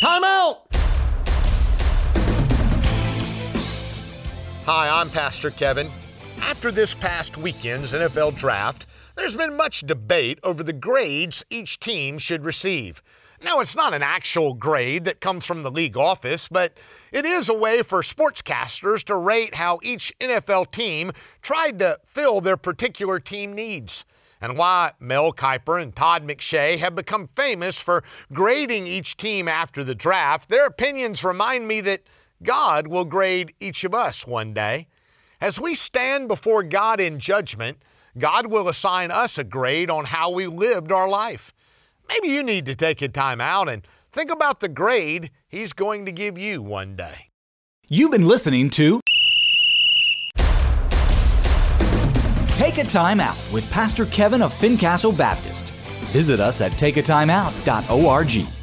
Time out! Hi, I'm Pastor Kevin. After this past weekend's NFL draft, there's been much debate over the grades each team should receive. Now, it's not an actual grade that comes from the league office, but it is a way for sportscasters to rate how each NFL team tried to fill their particular team needs. And why Mel Kiper and Todd McShay have become famous for grading each team after the draft, their opinions remind me that God will grade each of us one day. As we stand before God in judgment, God will assign us a grade on how we lived our life. Maybe you need to take a time out and think about the grade He's going to give you one day. You've been listening to Take a Time Out with Pastor Kevin of Fincastle Baptist. Visit us at takeatimeout.org.